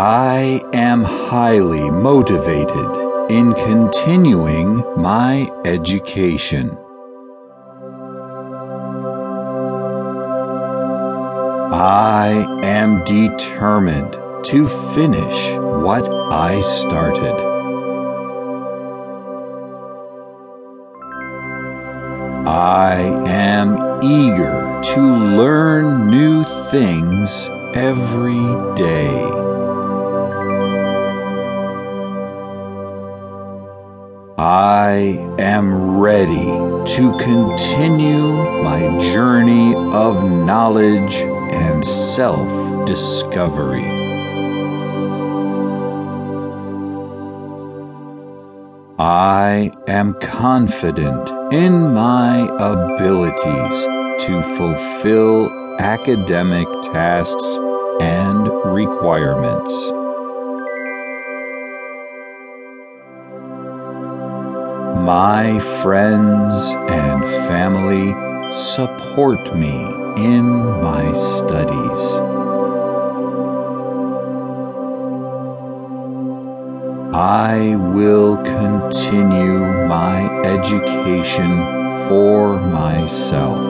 I am highly motivated in continuing my education. I am determined to finish what I started. I am eager to learn new things every day. I am ready to continue my journey of knowledge and self discovery. I am confident in my abilities to fulfill academic tasks and requirements. My friends and family support me in my studies. I will continue my education for myself.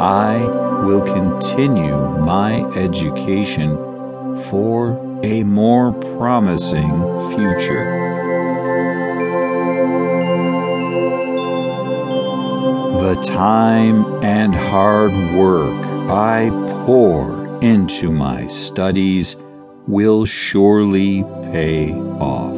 I will continue my education for a more promising future. The time and hard work I pour into my studies will surely pay off.